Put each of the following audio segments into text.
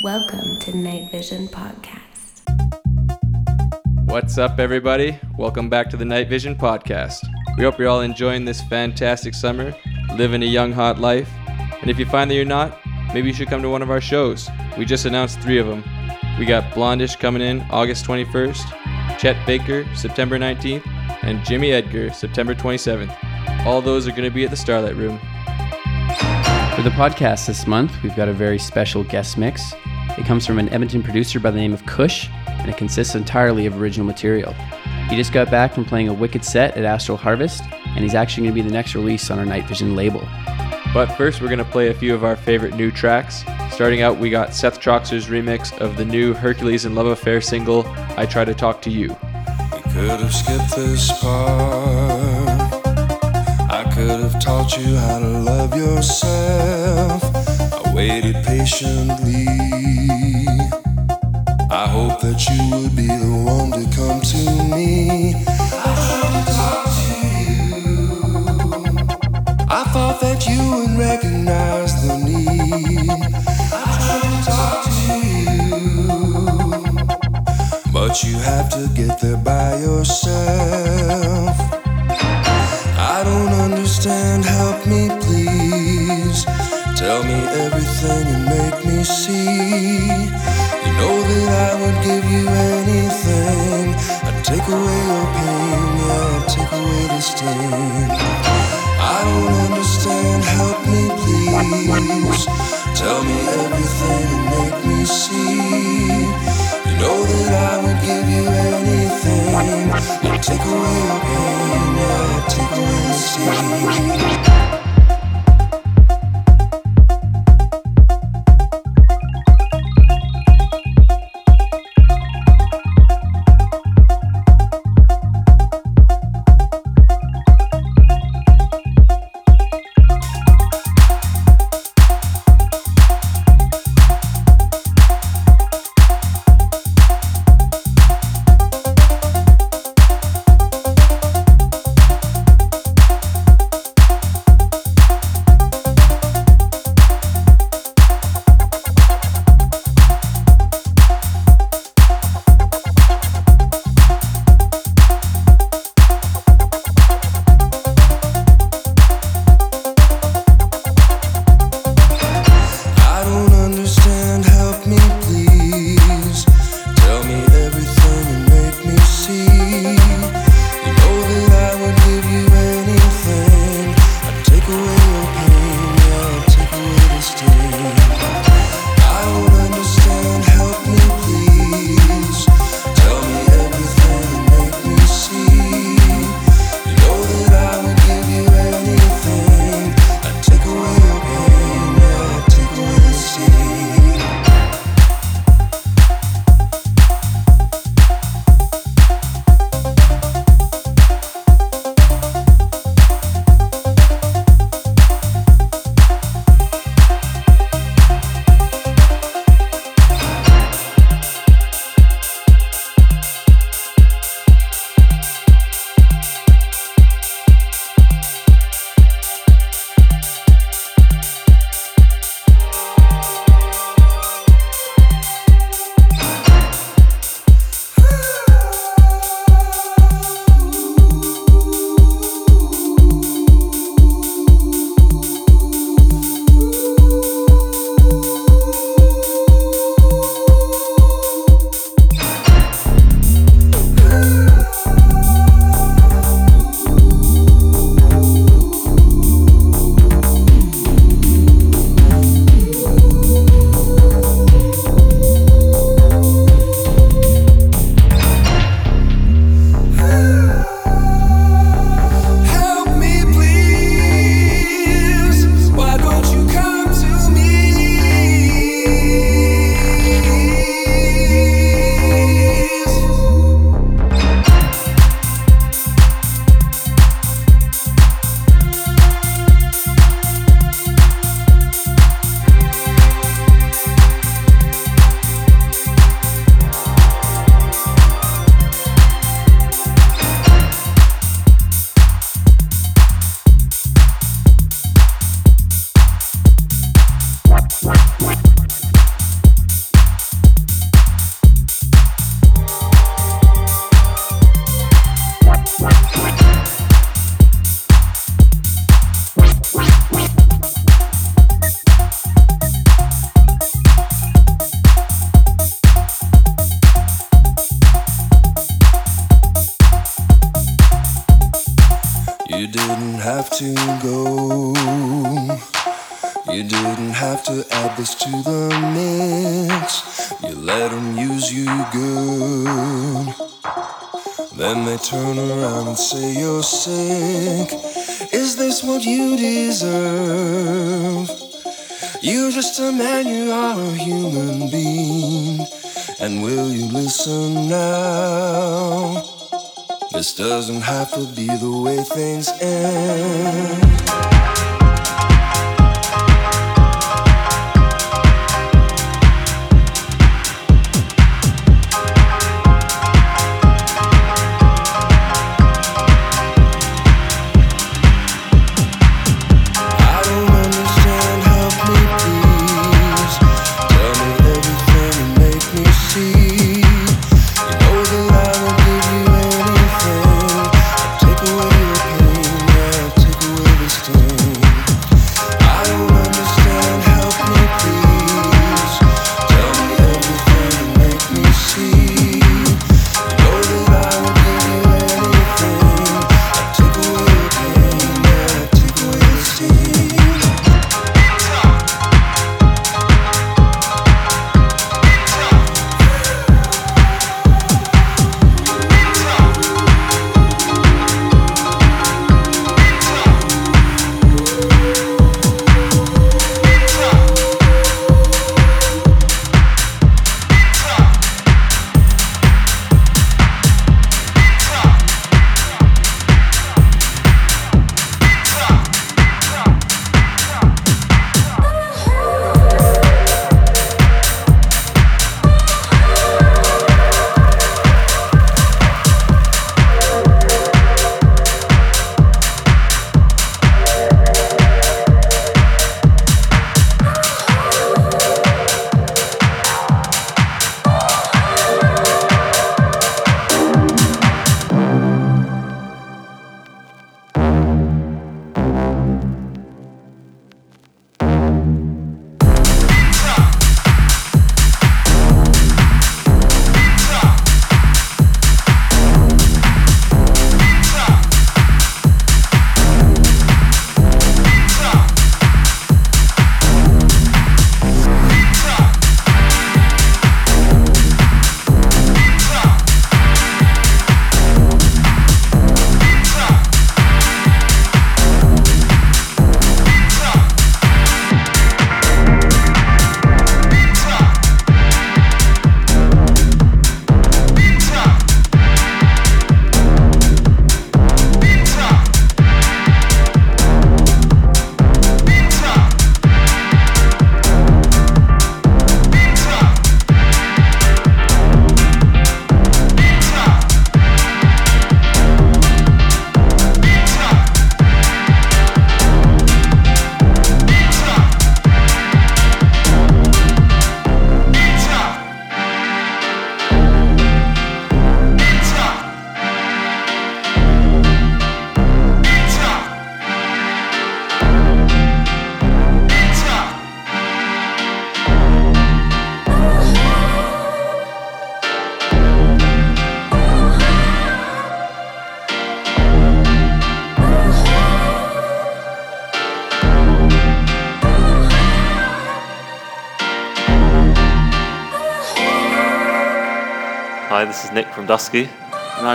Welcome to Night Vision Podcast. What's up, everybody? Welcome back to the Night Vision Podcast. We hope you're all enjoying this fantastic summer, living a young, hot life. And if you find that you're not, maybe you should come to one of our shows. We just announced three of them. We got Blondish coming in August 21st, Chet Faker September 19th, and Jimmy Edgar September 27th. All those are going to be at the Starlight Room. For the podcast this month, we've got a very special guest mix. It comes from an Edmonton producer by the name of Kusch, and it consists entirely of original material. He just got back from playing a wicked set at Astral Harvest, and he's actually going to be the next release on our Night Vision label. But first, we're going to play a few of our favorite new tracks. Starting out, we got Seth Troxler's remix of the new Hercules and Love Affair single, I Try to Talk to You. We could have skipped this part. I could have taught you how to love yourself. Waited patiently. I hope that you would be the one to come to me. I tried to talk to you. I thought that you would recognize the need. I tried to talk to you. But you have to get there by yourself. I don't understand, help me please. Tell me everything and make me see. You know that I would give you anything. I'd take away your pain, yeah, I'd take away the sting. I don't understand, help me please. Tell me everything and make me see. You know that I would give you anything. I'd take away your pain, yeah, I'd take away the sting. say you're sick. Is this what you deserve? You're just a man, you are a human being. And will you listen now? This doesn't have to be the way things end.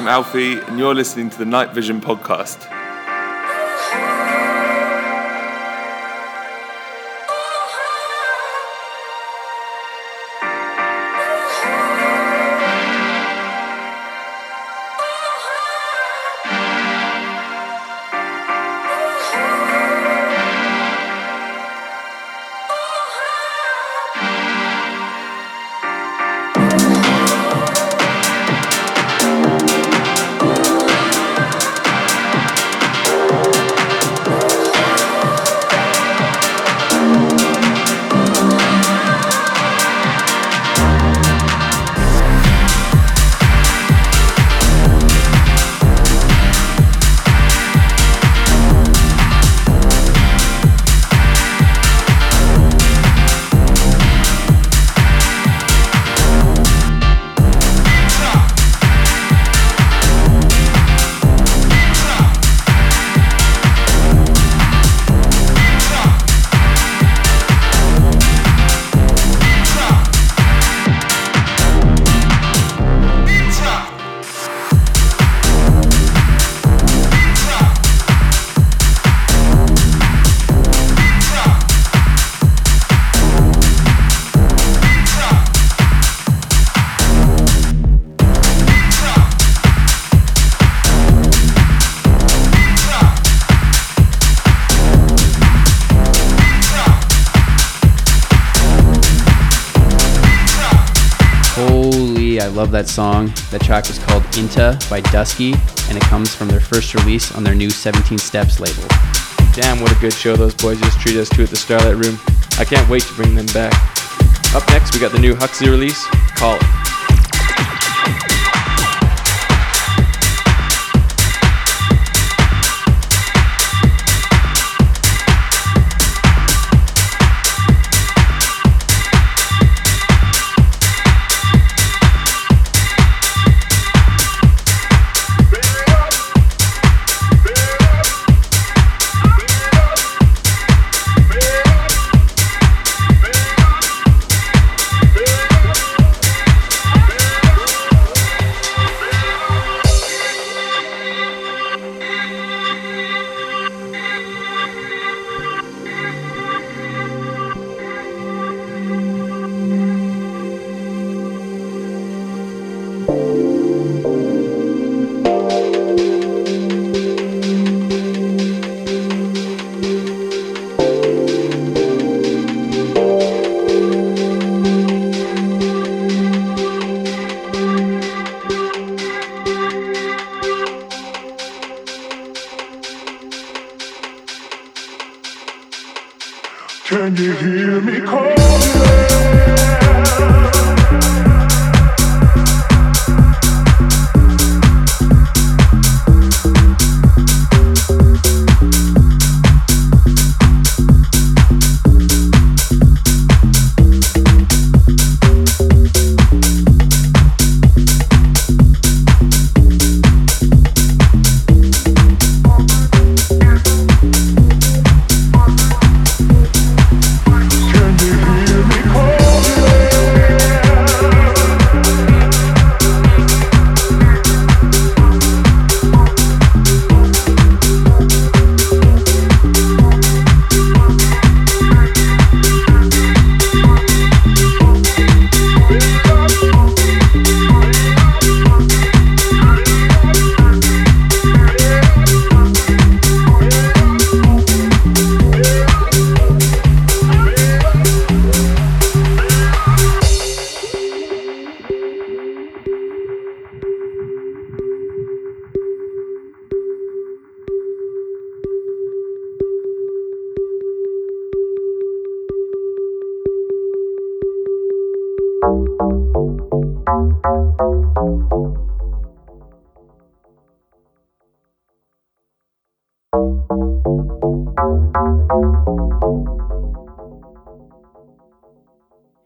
I'm Alfie, and you're listening to the Night Vision Podcast. That song. That track was called Inta by Dusky, and it comes from their first release on their new 17 Steps label. Damn, what a good show those boys just treated us to at the Starlight Room. I can't wait to bring them back. Up next, we got the new Huxley release, Callin'.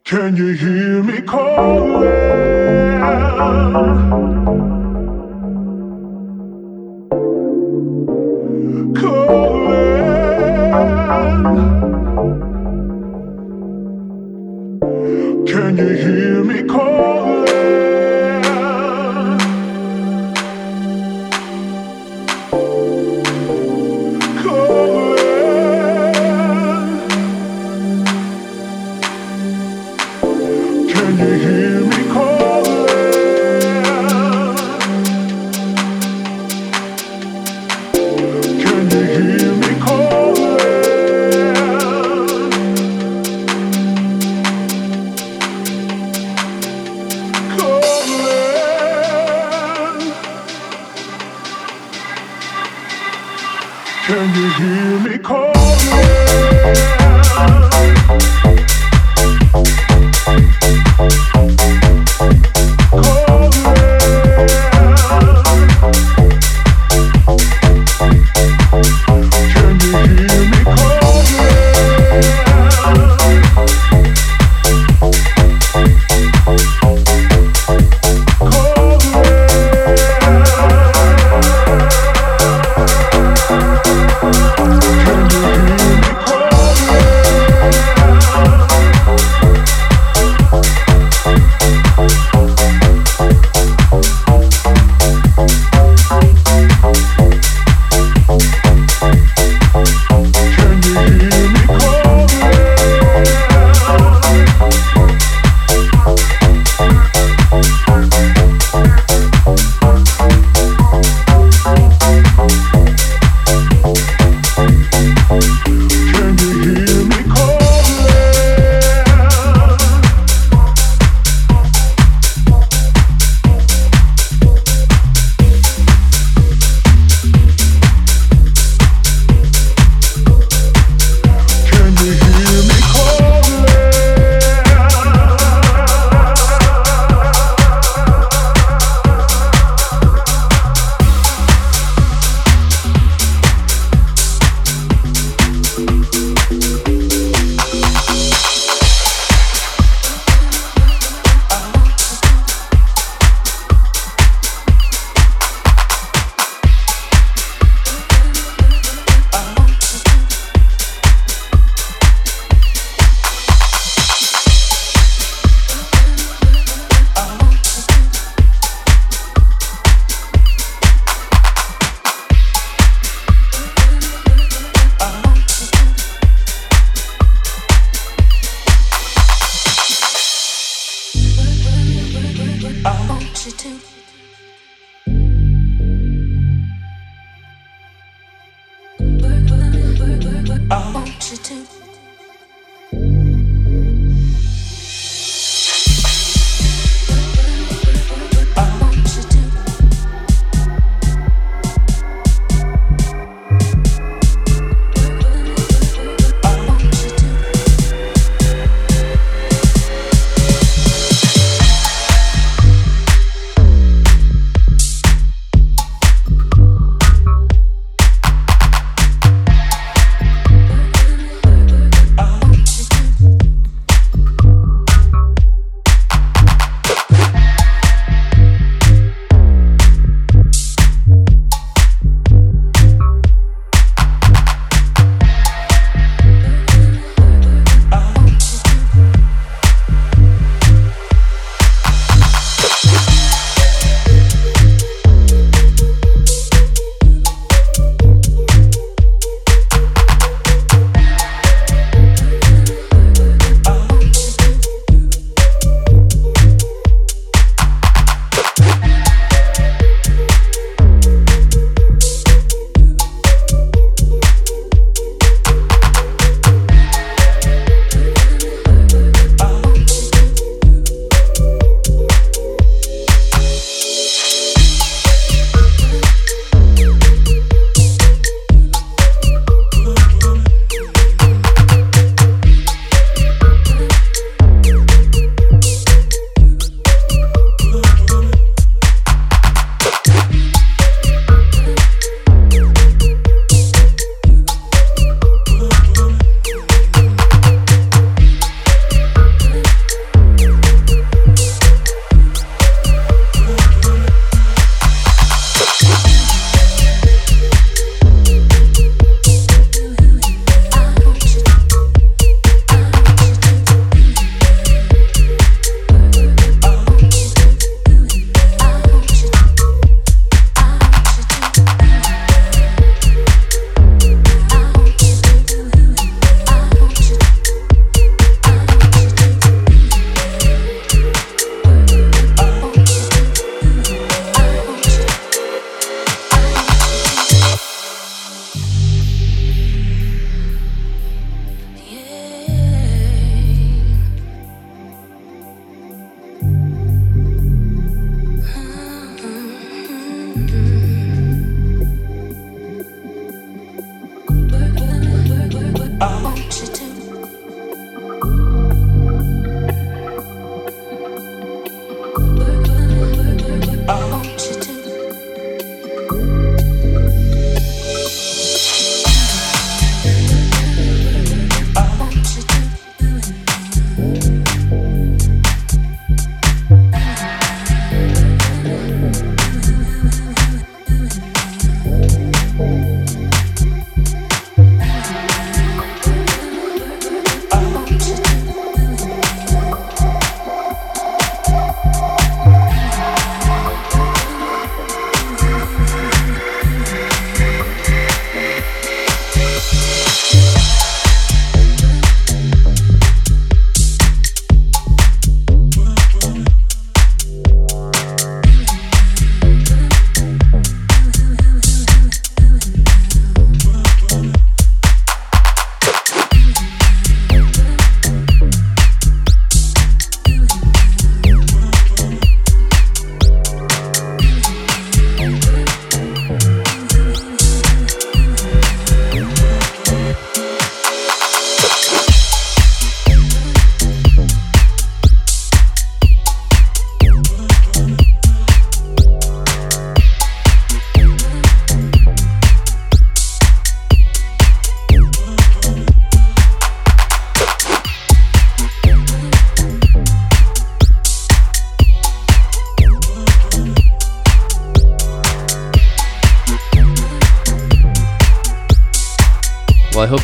Can you hear me calling? Calling. Can you hear me calling?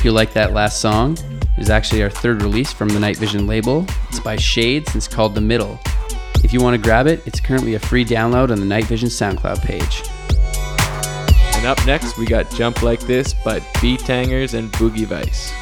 Hope you like that last song. It's actually our third release from the Night Vision label. It's by Shædes and it's called The Middle. If you want to grab it, it's currently a free download on the Night Vision SoundCloud page. And up next, we got Jump Like This by Beatangers and Boogie Vice.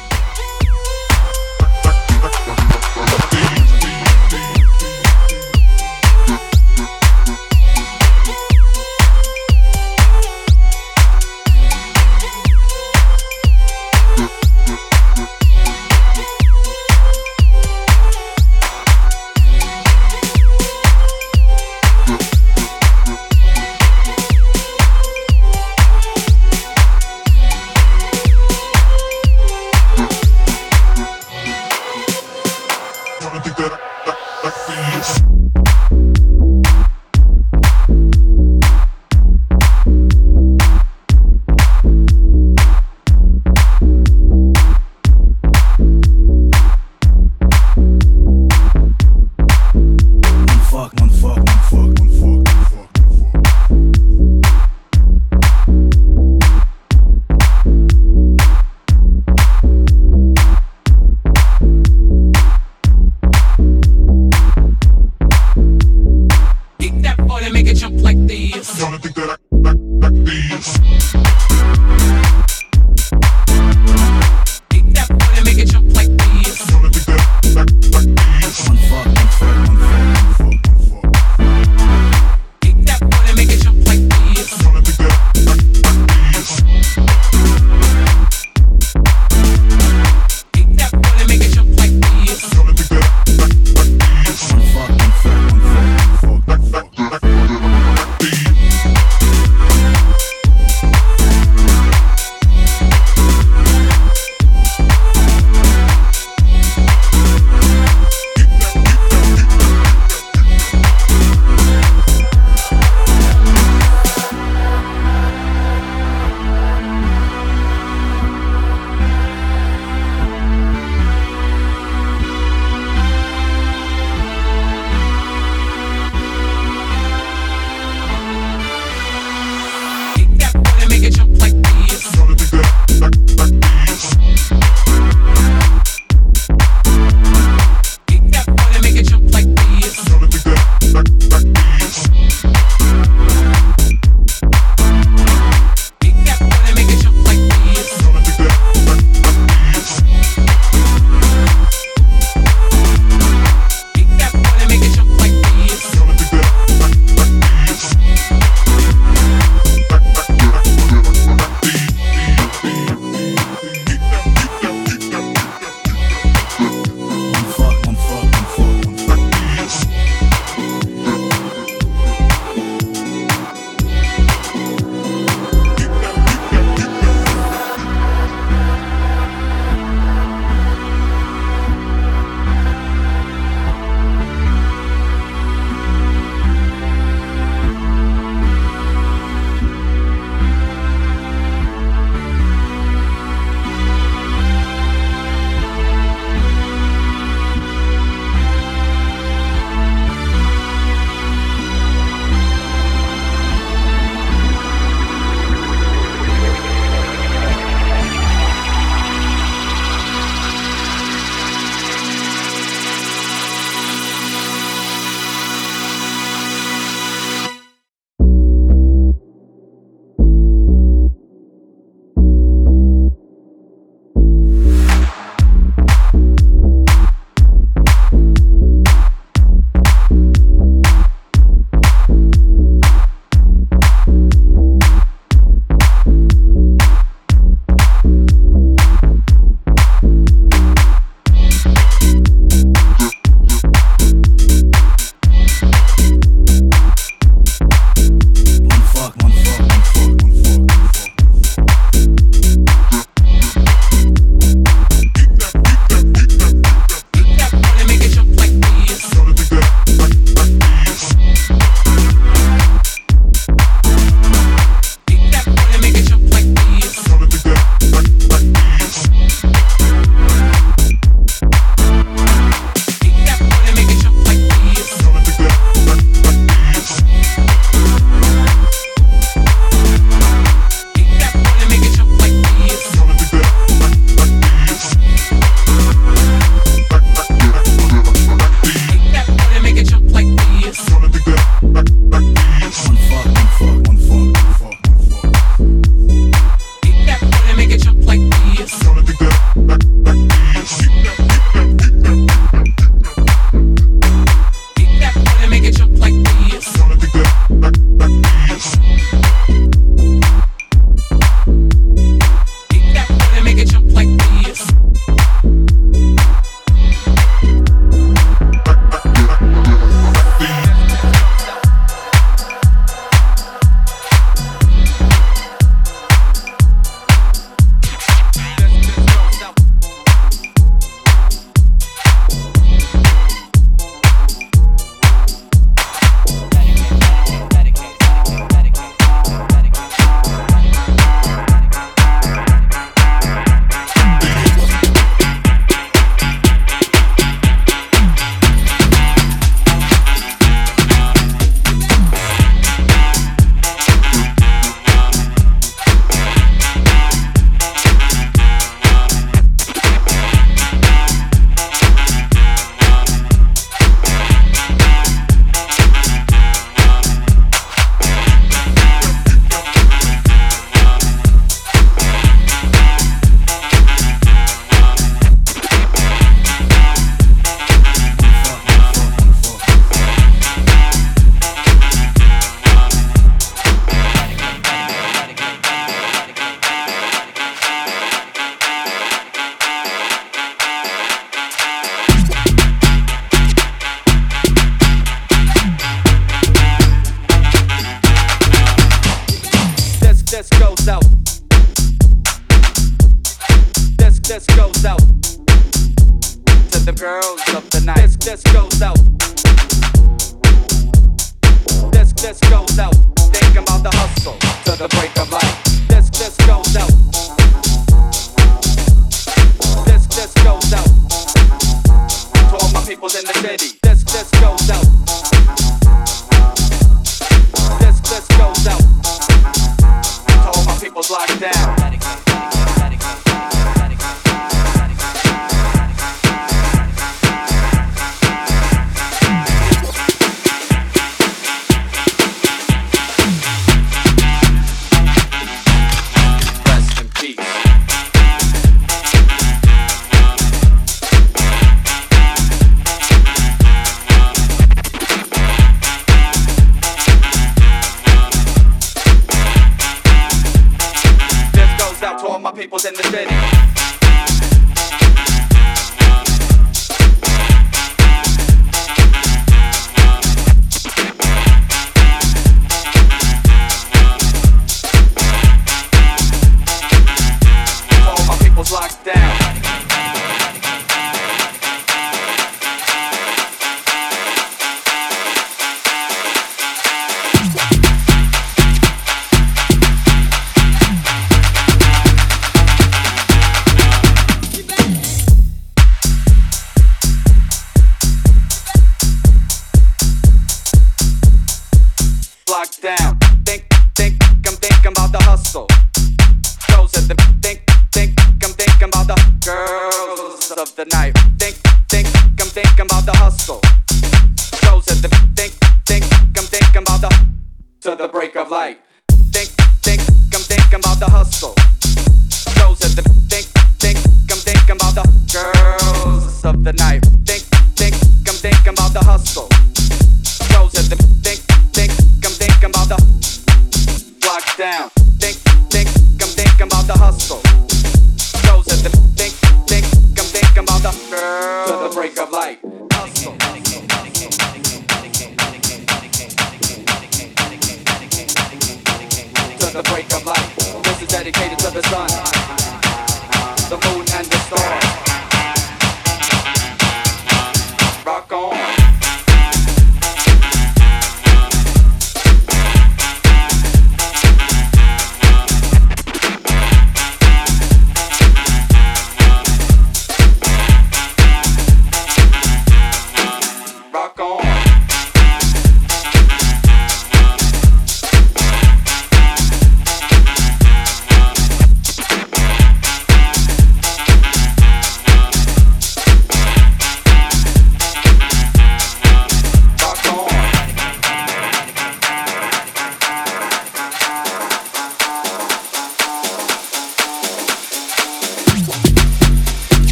wanna think that I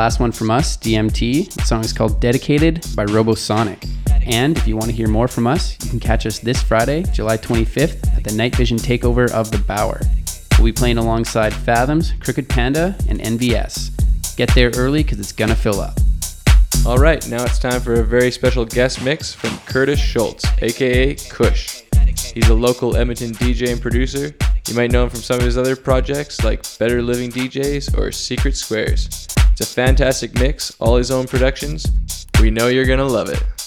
last one from us, DMT. The song is called Dedicated by Robosonic. And if you want to hear more from us, you can catch us this Friday, July 25th, at the Night Vision Takeover of the Bower. We'll be playing alongside Fathoms, Crooked Panda, and NVS. Get there early because it's gonna fill up. All right, now it's time for a very special guest mix from Curtis Schultz, aka Kusch. He's a local Edmonton DJ and producer. You might know him from some of his other projects like Better Living DJs or Secret Squares. It's a fantastic mix, all his own productions. We know you're gonna love it.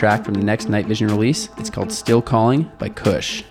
Track from the next Night Vision release. It's called Still Calling by Kusch.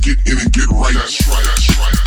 get in and get right. That's right, that's right.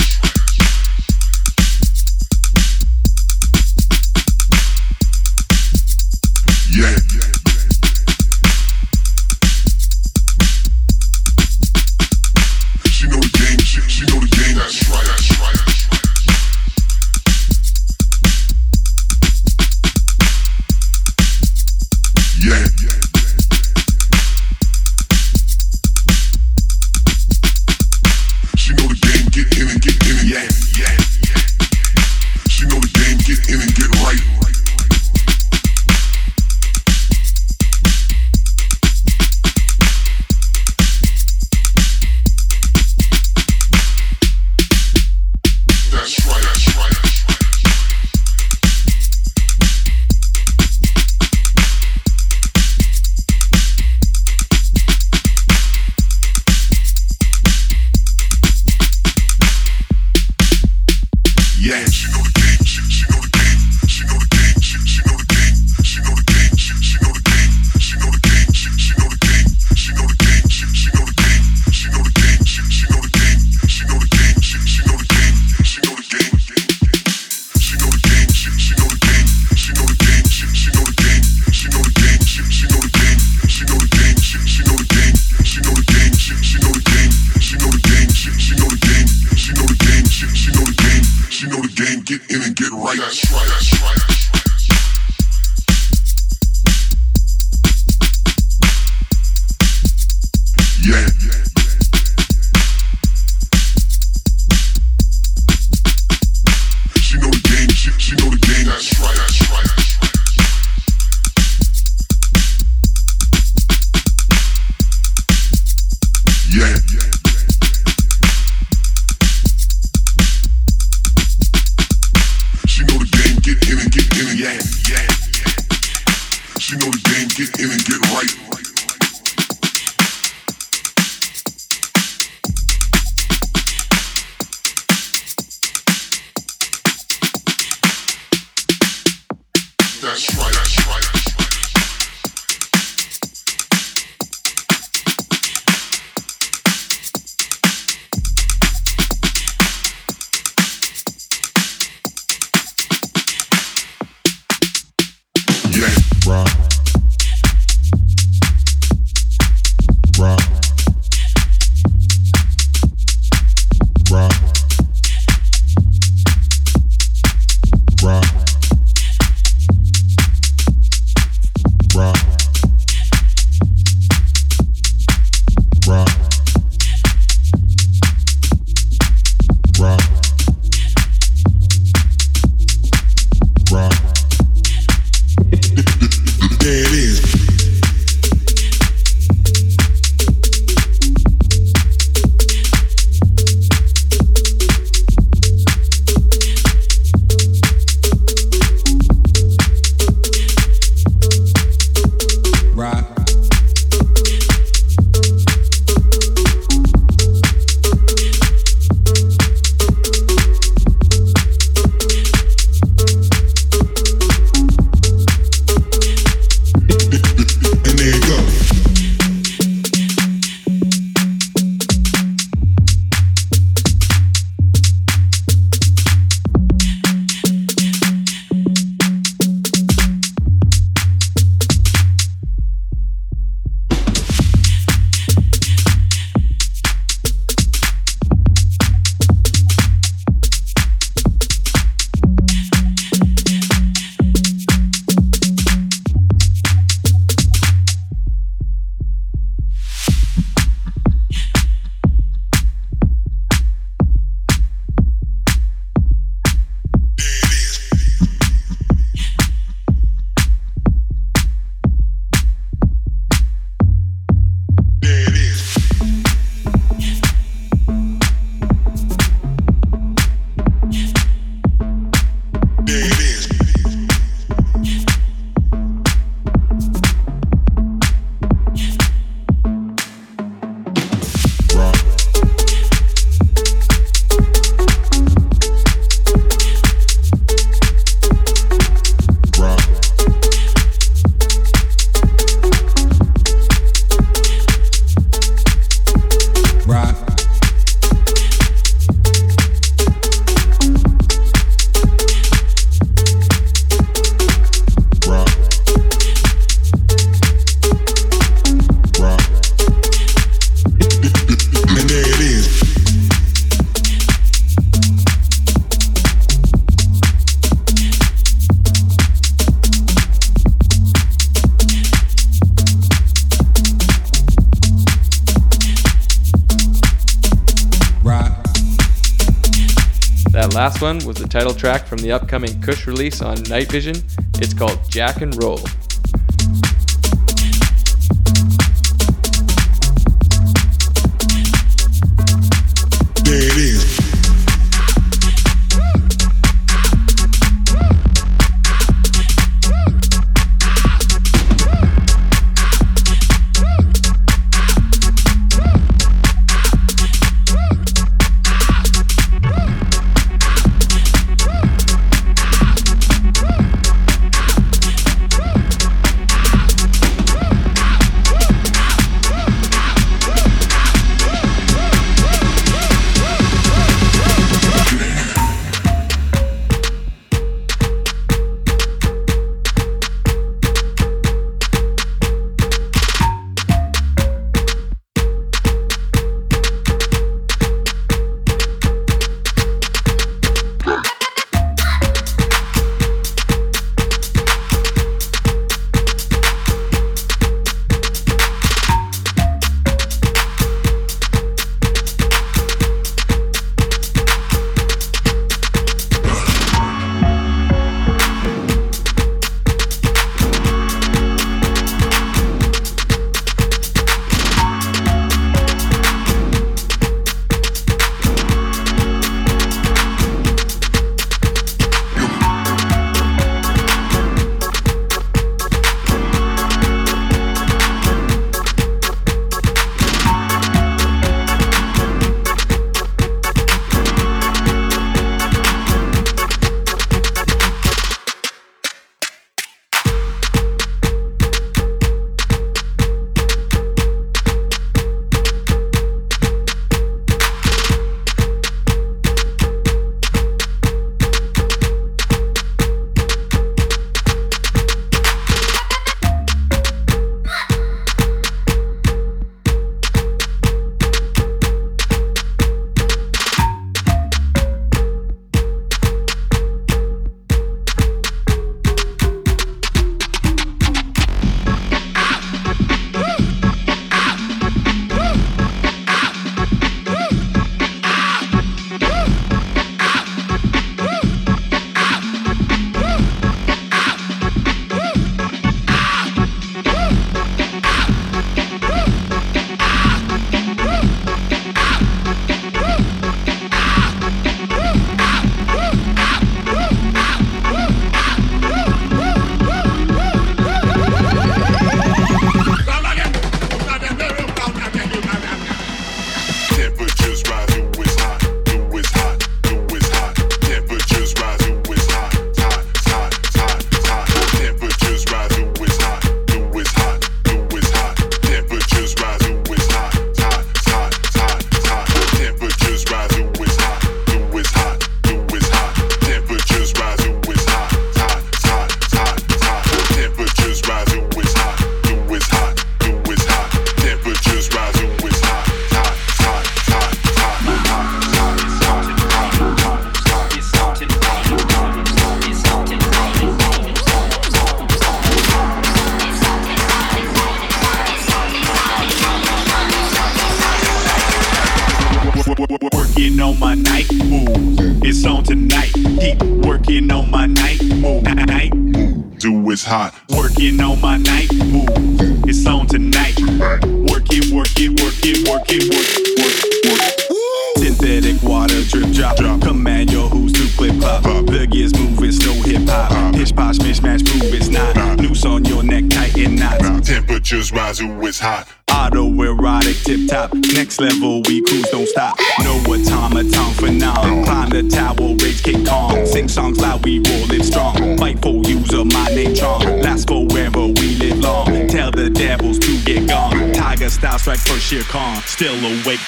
last one was the title track from the upcoming Kusch release on Night Vision. It's called Jack and Roll.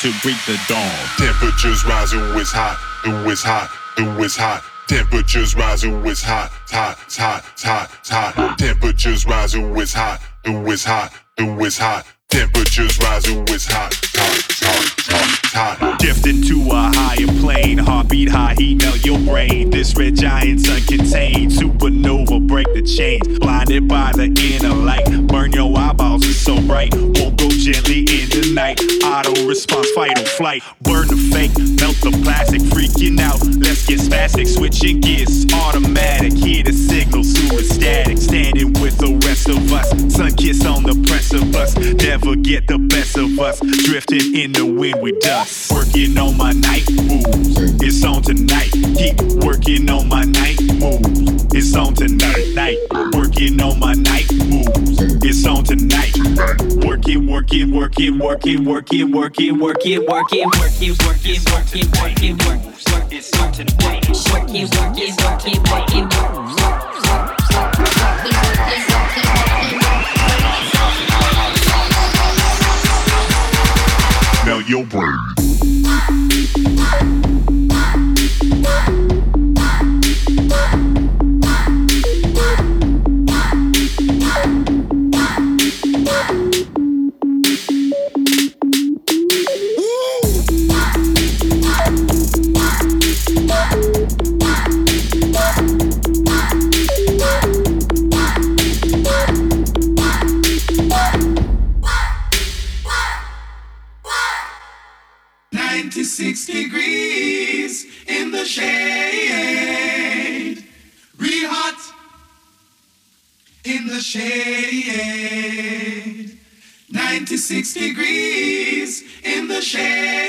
to greet the dawn. Temperatures rising, it's hot, and it's hot, and it's hot. Temperatures rising, it's hot, hot, hot, hot, hot. Temperatures rising, it's hot, and it's hot, and it's hot. Temperatures rising, it's hot, hot, hot, hot, hot. Shifting to a higher plane, heartbeat high, heat melt your brain. This red giant's uncontained, supernova break the chains, blinded by the inner light so bright, Won't go gently in the night. Auto response, fight or flight. Burn the fake, melt the plastic, freaking out. Let's get spastic, switching gears, automatic. Hear the signal, super static. Standing with the rest of us. Sun kiss on the precipice. Never get the best of us. Drifting in the wind with dust. Working on my night moves. It's on tonight. Keep working on my night moves. It's on tonight. Night. Working on my night moves. It's on tonight. Working, working, working, working, working, working, working, working, working, working, working, working, working. It's on tonight. Working, working, working, working, Now your brain. Degrees in the shade. Real hot in the shade. 96 degrees in the shade.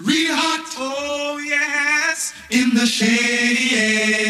Real hot, oh yes, in the shade.